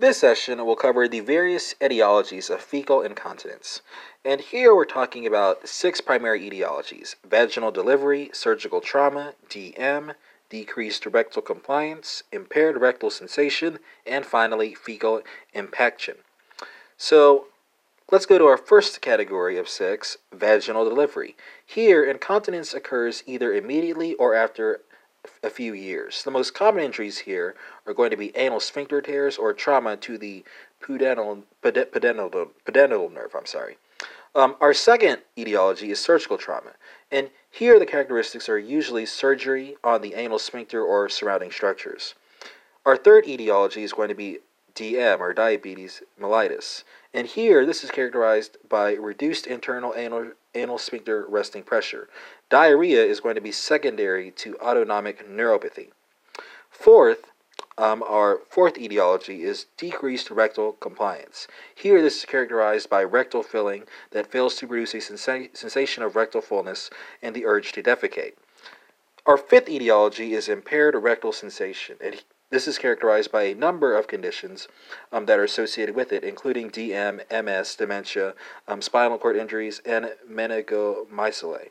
This session will cover the various etiologies of fecal incontinence. And here we're talking about six primary etiologies vaginal delivery, surgical trauma, DM, decreased rectal compliance, impaired rectal sensation, and finally, fecal impaction. So, let's go to our first category of six vaginal delivery. Here, incontinence occurs either immediately or after a few years. The most common injuries here are going to be anal sphincter tears or trauma to the pudendal, pudendal, pudendal nerve. I'm sorry. Um, our second etiology is surgical trauma, and here the characteristics are usually surgery on the anal sphincter or surrounding structures. Our third etiology is going to be DM or diabetes mellitus, and here this is characterized by reduced internal anal, anal sphincter resting pressure. Diarrhea is going to be secondary to autonomic neuropathy. Fourth, um, our fourth etiology is decreased rectal compliance. Here, this is characterized by rectal filling that fails to produce a sensa- sensation of rectal fullness and the urge to defecate. Our fifth etiology is impaired rectal sensation, and this is characterized by a number of conditions um, that are associated with it, including DM, MS, dementia, um, spinal cord injuries, and meningomyelocele.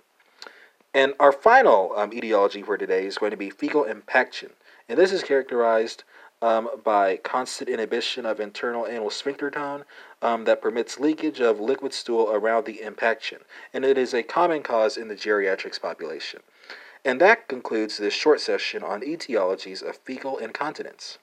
And our final um, etiology for today is going to be fecal impaction. And this is characterized um, by constant inhibition of internal anal sphincter tone um, that permits leakage of liquid stool around the impaction. And it is a common cause in the geriatrics population. And that concludes this short session on etiologies of fecal incontinence.